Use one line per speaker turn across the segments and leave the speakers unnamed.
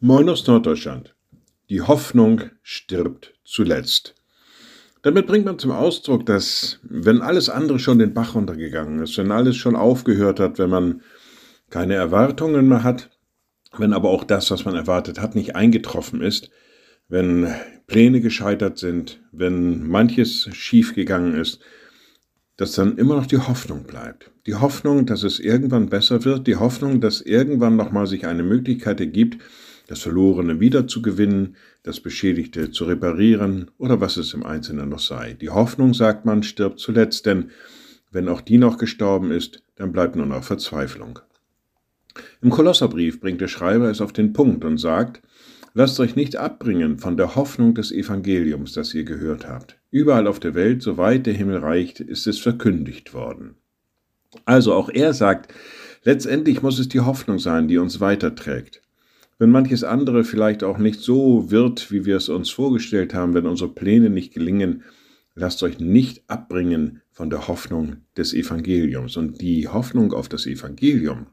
Moin aus Norddeutschland. Die Hoffnung stirbt zuletzt. Damit bringt man zum Ausdruck, dass wenn alles andere schon den Bach runtergegangen ist, wenn alles schon aufgehört hat, wenn man keine Erwartungen mehr hat, wenn aber auch das, was man erwartet hat, nicht eingetroffen ist, wenn Pläne gescheitert sind, wenn manches schiefgegangen ist, dass dann immer noch die Hoffnung bleibt. Die Hoffnung, dass es irgendwann besser wird, die Hoffnung, dass irgendwann nochmal sich eine Möglichkeit ergibt, das Verlorene wiederzugewinnen, das Beschädigte zu reparieren oder was es im Einzelnen noch sei. Die Hoffnung, sagt man, stirbt zuletzt, denn wenn auch die noch gestorben ist, dann bleibt nur noch Verzweiflung. Im Kolosserbrief bringt der Schreiber es auf den Punkt und sagt, Lasst euch nicht abbringen von der Hoffnung des Evangeliums, das ihr gehört habt. Überall auf der Welt, soweit der Himmel reicht, ist es verkündigt worden. Also auch er sagt, letztendlich muss es die Hoffnung sein, die uns weiterträgt. Wenn manches andere vielleicht auch nicht so wird, wie wir es uns vorgestellt haben, wenn unsere Pläne nicht gelingen, lasst euch nicht abbringen von der Hoffnung des Evangeliums. Und die Hoffnung auf das Evangelium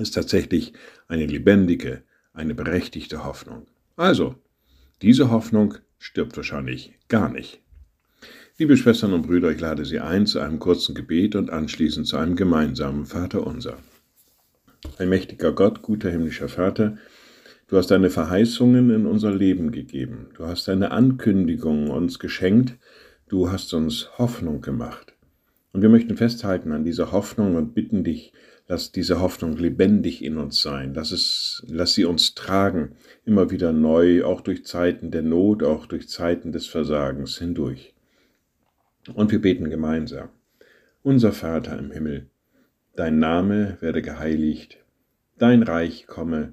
ist tatsächlich eine lebendige, eine berechtigte Hoffnung. Also, diese Hoffnung stirbt wahrscheinlich gar nicht. Liebe Schwestern und Brüder, ich lade Sie ein zu einem kurzen Gebet und anschließend zu einem gemeinsamen Vater unser. Ein mächtiger Gott, guter himmlischer Vater, du hast deine Verheißungen in unser Leben gegeben, du hast deine Ankündigungen uns geschenkt, du hast uns Hoffnung gemacht. Und wir möchten festhalten an dieser Hoffnung und bitten dich, Lass diese Hoffnung lebendig in uns sein. Lass, es, lass sie uns tragen, immer wieder neu, auch durch Zeiten der Not, auch durch Zeiten des Versagens hindurch. Und wir beten gemeinsam. Unser Vater im Himmel, dein Name werde geheiligt, dein Reich komme,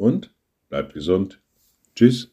und bleibt gesund. Tschüss.